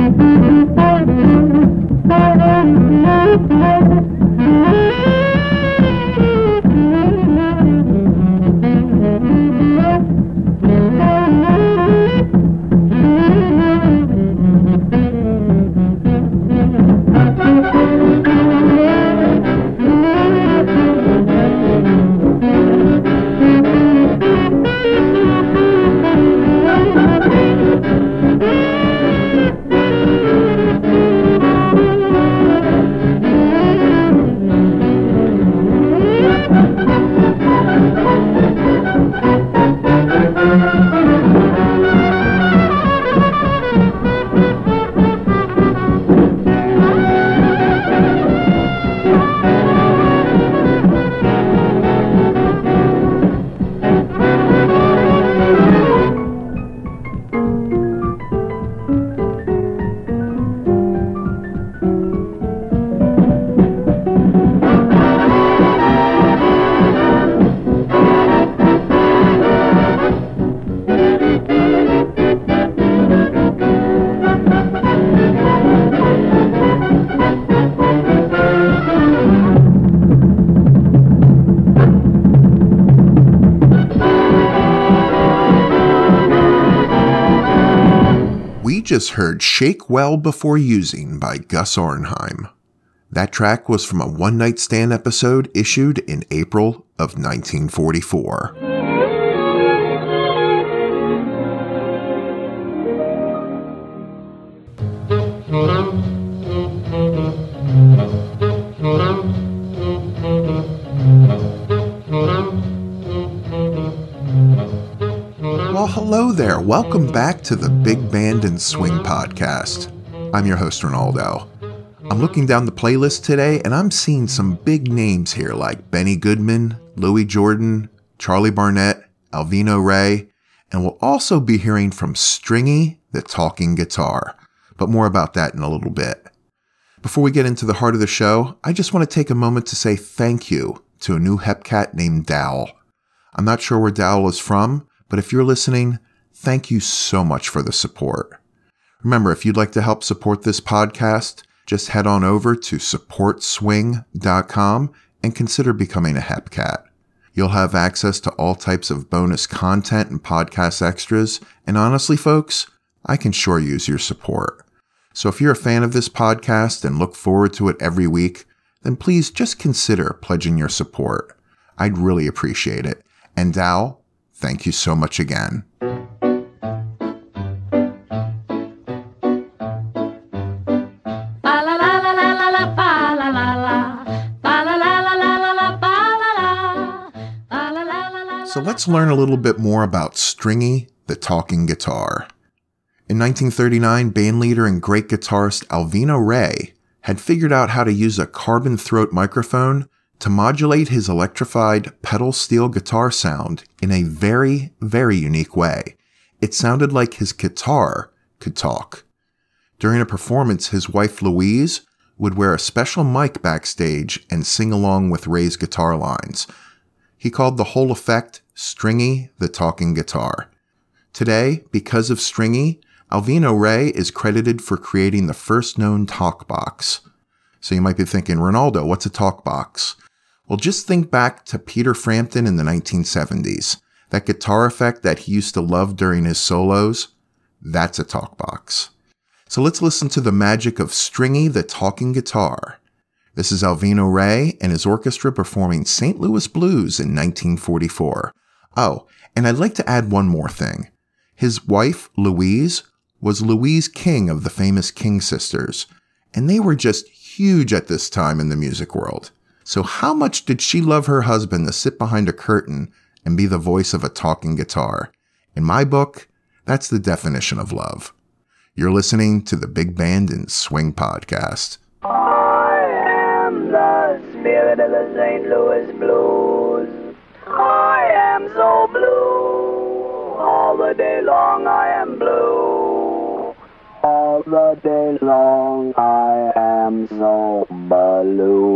We just heard Shake Well Before Using by Gus Arnheim. That track was from a one night stand episode issued in April of 1944. Welcome back to the Big Band and Swing Podcast. I'm your host, Ronaldo. I'm looking down the playlist today and I'm seeing some big names here like Benny Goodman, Louis Jordan, Charlie Barnet, Alvino Rey, and we'll also be hearing from Stringy, the talking guitar. But more about that in a little bit. Before we get into the heart of the show, I just want to take a moment to say thank you to a new Hepcat named Dowell. I'm not sure where Dowell is from, but if you're listening, thank you so much for the support. Remember, if you'd like to help support this podcast, just head on over to supportswing.com and consider becoming a Hepcat. You'll have access to all types of bonus content and podcast extras, and honestly, folks, I can sure use your support. So if you're a fan of this podcast and look forward to it every week, then please just consider pledging your support. I'd really appreciate it. And Dal, thank you so much again. So let's learn a little bit more about Stringy, the talking guitar. In 1939, bandleader and great guitarist Alvino Rey had figured out how to use a carbon throat microphone to modulate his electrified pedal steel guitar sound in a very, very unique way. It sounded like his guitar could talk. During a performance, his wife Louise would wear a special mic backstage and sing along with Rey's guitar lines. He called the whole effect Stringy the Talking Guitar. Today, because of Stringy, Alvino Rey is credited for creating the first known talk box. So you might be thinking, Ronaldo, what's a talk box? Well, just think back to Peter Frampton in the 1970s. That guitar effect that he used to love during his solos, that's a talk box. So let's listen to the magic of Stringy the Talking Guitar. This is Alvino Rey and his orchestra performing St. Louis Blues in 1944. Oh, and I'd like to add one more thing. His wife, Louise, was Louise King of the famous King sisters, and they were just huge at this time in the music world. So, how much did she love her husband to sit behind a curtain and be the voice of a talking guitar? In my book, that's the definition of love. You're listening to the Big Band and Swing Podcast spirit of the St. Louis Blues. I am so blue. All the day long I am blue. All the day long I am so blue.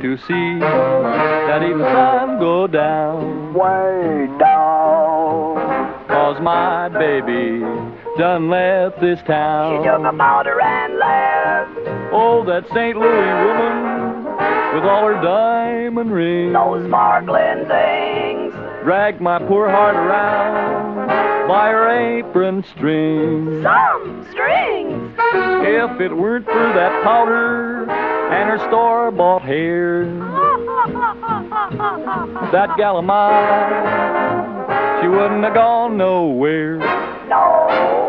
To see that even sun go down. Way down. Cause my baby done left this town. She took a powder and left. Oh, that St. Louis woman with all her diamond rings. Those sparkling things. Dragged my poor heart around by her apron strings. Some strings. If it weren't for that powder and her store-bought hair, that gal of mine, she wouldn't have gone nowhere. Nowhere.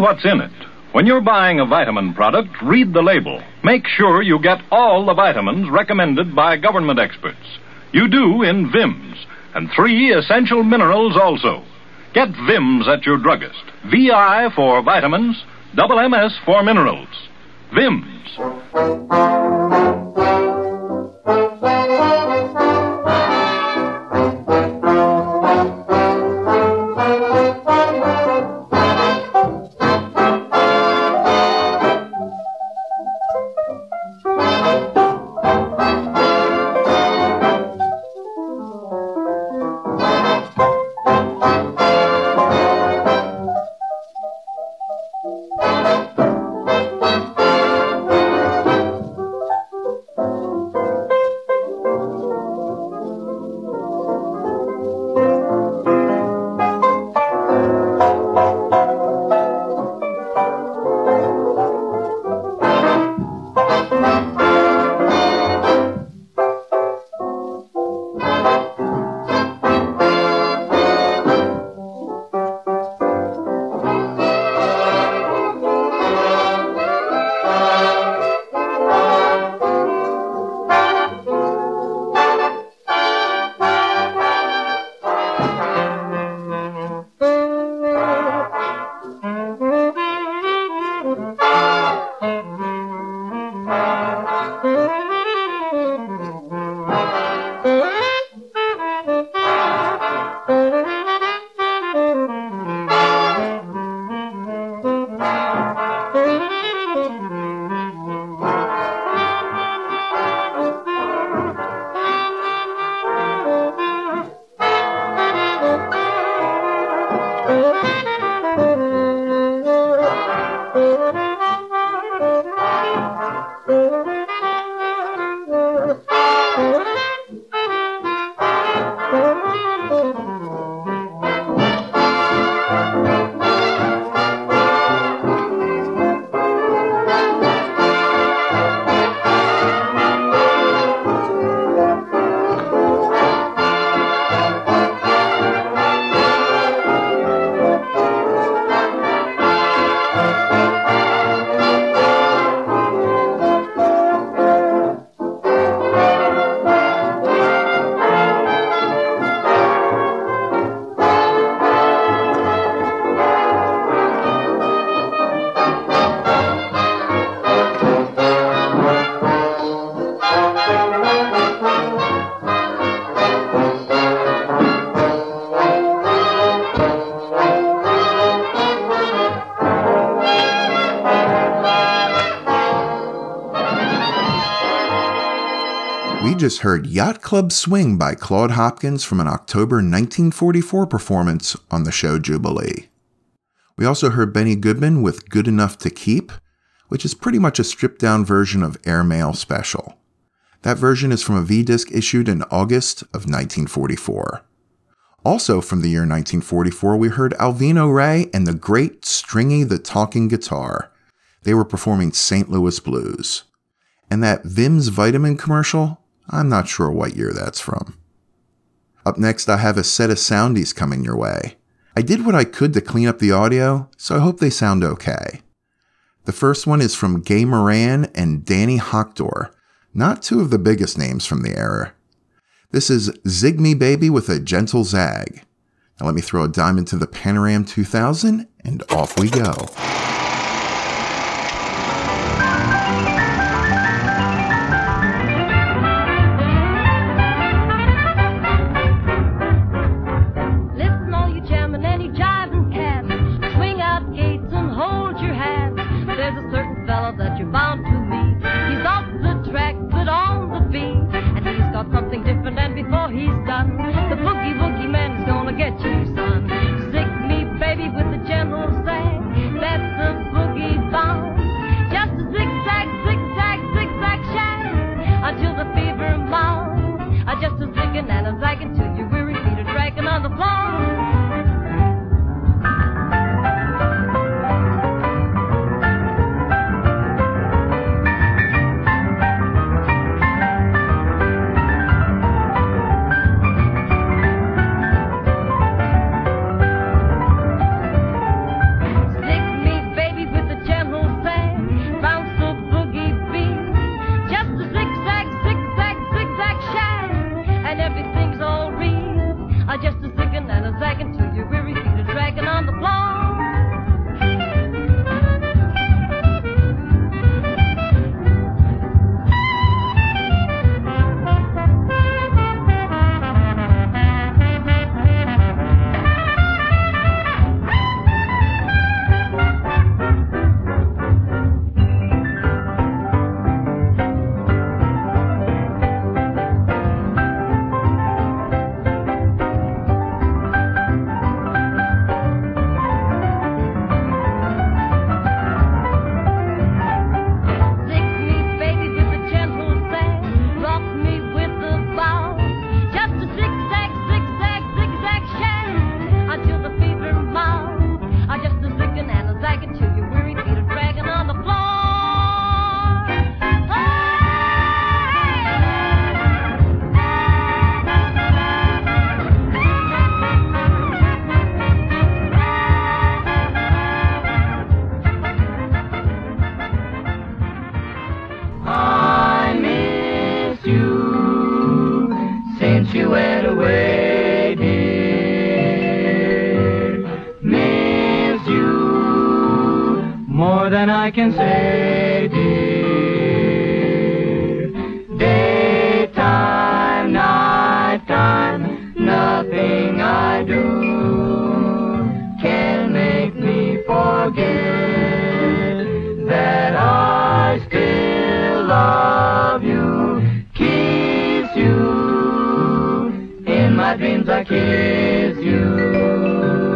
What's in it. When you're buying a vitamin product, read the label. Make sure you get all the vitamins recommended by government experts. You do in VIMS, and three essential minerals also. Get VIMS at your druggist. VI for vitamins, double MS for minerals. VIMS. Just heard Yacht Club Swing by Claude Hopkins from an October 1944 performance on the show Jubilee. We also heard Benny Goodman with Good Enough to Keep, which is pretty much a stripped down version of Airmail Special. That version is from a V disc issued in August of 1944. Also from the year 1944, we heard Alvino Rey and the great Stringy the Talking Guitar. They were performing St. Louis Blues. And that Vim's vitamin commercial, I'm not sure what year that's from. Up next, I have a set of soundies coming your way. I did what I could to clean up the audio, so I hope they sound okay. The first one is from Gay Moran and Danny Hockdor, not two of the biggest names from the era. This is Zig Me Baby with a Gentle Zag. Now let me throw a dime into the Panoram 2000 and off we go. I can say, dear. Daytime, nighttime, nothing I do can make me forget that I still love you. Kiss you. In my dreams I kiss you.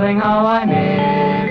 Darling, how I miss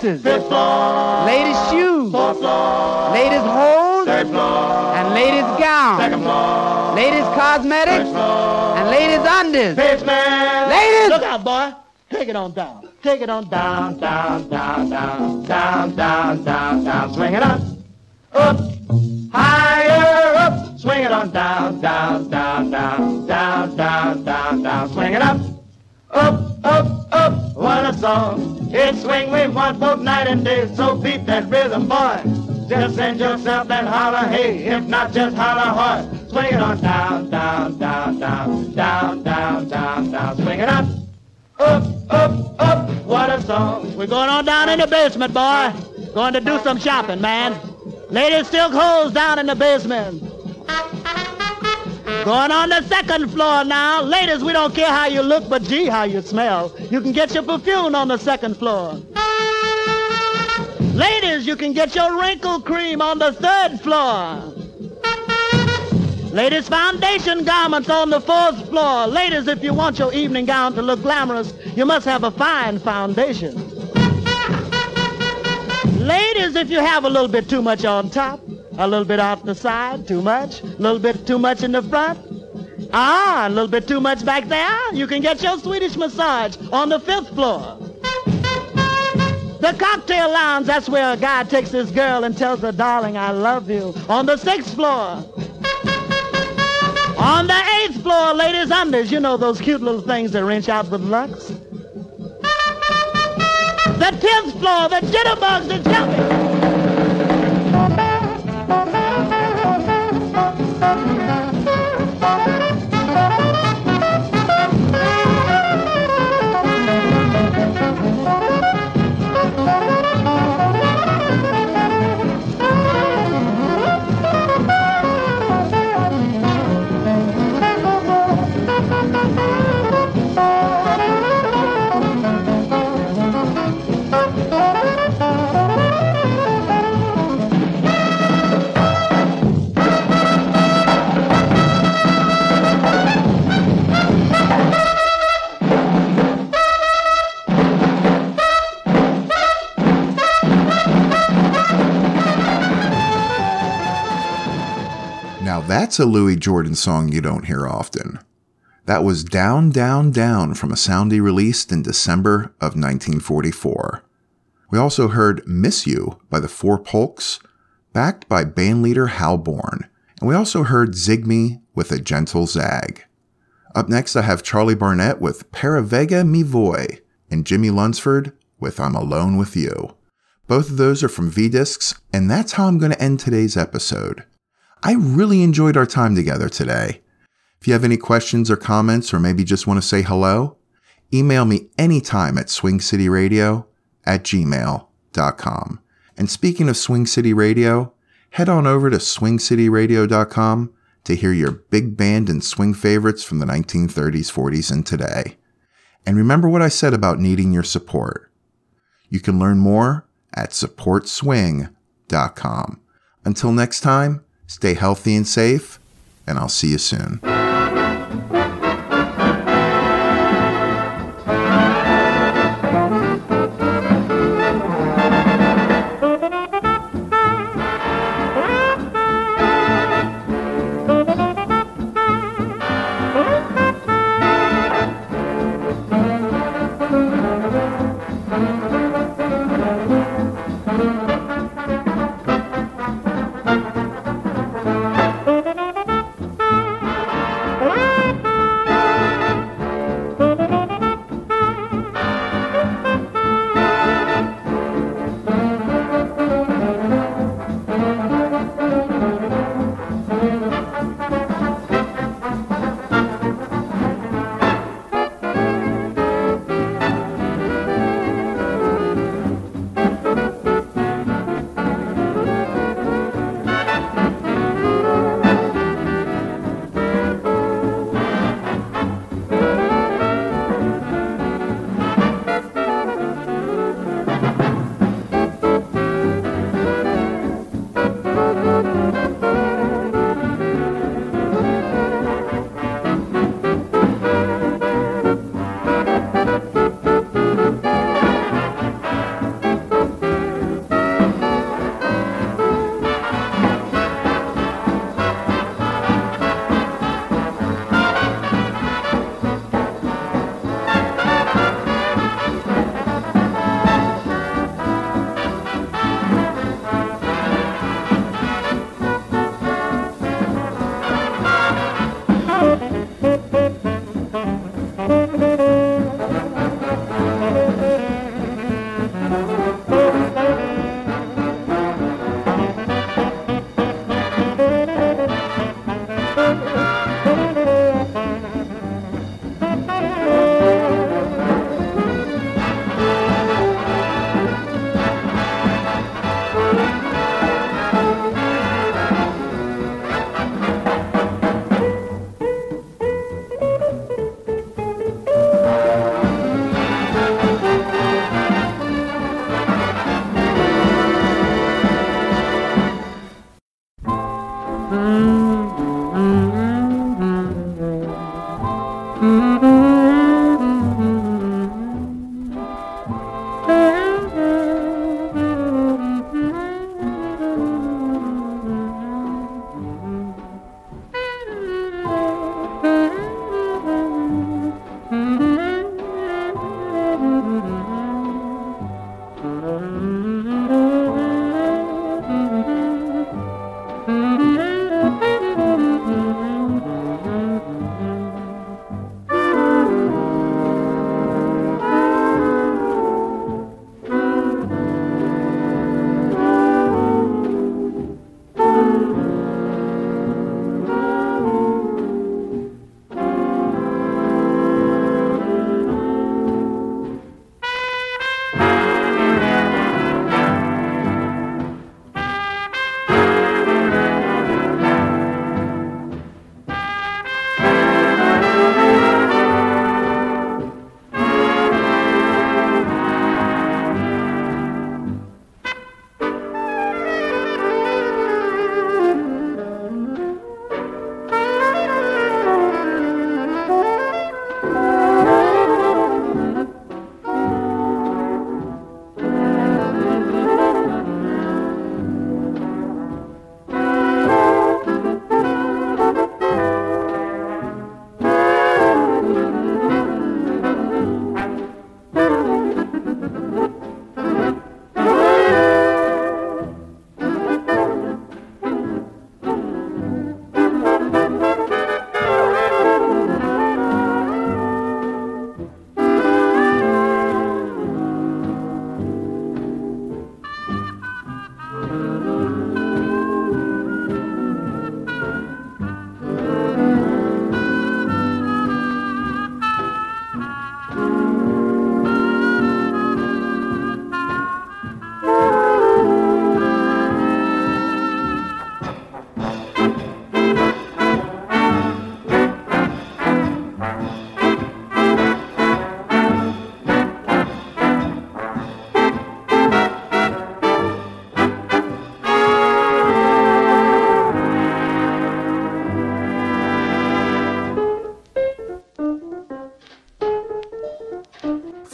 dresses, ladies' shoes, ladies' hose, and ladies' gowns, ladies' cosmetics, and ladies' undies. Ladies! Look out, boy. Take it on down. Take it on down, down, down, down, down, down, down, down. Swing it up, up, higher up. Swing it on down, down, down, down, down, down, down, down. Swing it up, up, up, up. What a song. Swing we want both night and day. So beat that rhythm, boy. Just send yourself and holler, hey. If not, just holler hard. Swing it on down, down, down, down, down, down, down, down. Swing it up up, up, up. What a song. We're going on down in the basement, boy. Going to do some shopping, man. Ladies still clothes down in the basement. Going on the second floor now. Ladies, we don't care how you look, but gee, how you smell. You can get your perfume on the second floor. Ladies, you can get your wrinkle cream on the third floor. Ladies, foundation garments on the fourth floor. Ladies, if you want your evening gown to look glamorous, you must have a fine foundation. Ladies, if you have a little bit too much on top, a little bit off the side, too much, a little bit too much in the front, ah, a little bit too much back there, you can get your Swedish massage on the fifth floor. The cocktail lounge, that's where a guy takes his girl and tells her, darling, I love you, on the sixth floor. On the eighth floor, ladies' unders, you know those cute little things that wrench out with Lux. The tenth floor, the jitterbugs, the jumping. Thank you. That's a Louis Jordan song you don't hear often. That was Down, Down, Down from a soundie released in December of 1944. We also heard Miss You by the Four Polks, backed by bandleader Hal Borne. And we also heard Zig Me with a gentle zag. Up next, I have Charlie Barnet with Paravega Mi Voy and Jimmie Lunceford with I'm Alone with You. Both of those are from V Discs, and that's how I'm going to end today's episode. I really enjoyed our time together today. If you have any questions or comments, or maybe just want to say hello, email me anytime at swingcityradio at gmail.com. And speaking of Swing City Radio, head on over to swingcityradio.com to hear your big band and swing favorites from the 1930s, 40s, and today. And remember what I said about needing your support. You can learn more at supportswing.com. Until next time, stay healthy and safe, and I'll see you soon.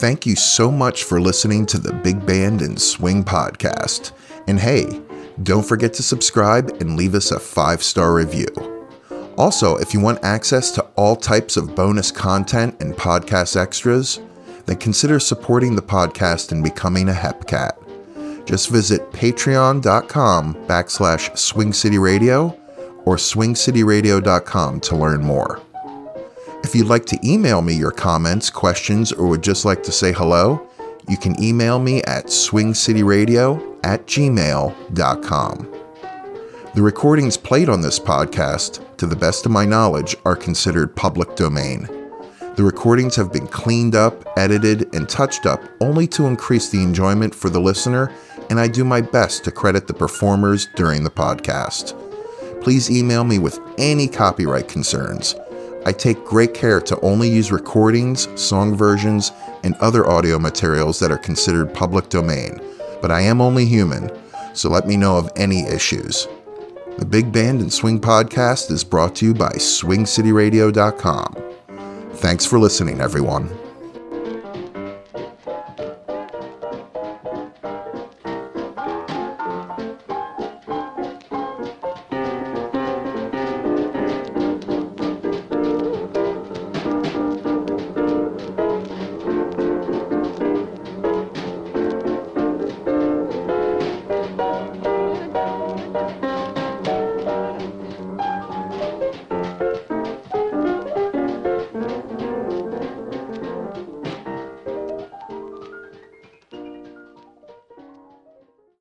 Thank you so much for listening to the Big Band and Swing podcast. And hey, don't forget to subscribe and leave us a five star review. Also, if you want access to all types of bonus content and podcast extras, then consider supporting the podcast and becoming a HepCat. Just visit patreon.com backslash Swing City Radio or swingcityradio.com to learn more. If you'd like to email me your comments, questions, or would just like to say hello, you can email me at swingcityradio at gmail.com. The recordings played on this podcast, to the best of my knowledge, are considered public domain. The recordings have been cleaned up, edited, and touched up only to increase the enjoyment for the listener, and I do my best to credit the performers during the podcast. Please email me with any copyright concerns. I take great care to only use recordings, song versions, and other audio materials that are considered public domain, but I am only human, so let me know of any issues. The Big Band and Swing podcast is brought to you by SwingCityRadio.com. Thanks for listening, everyone.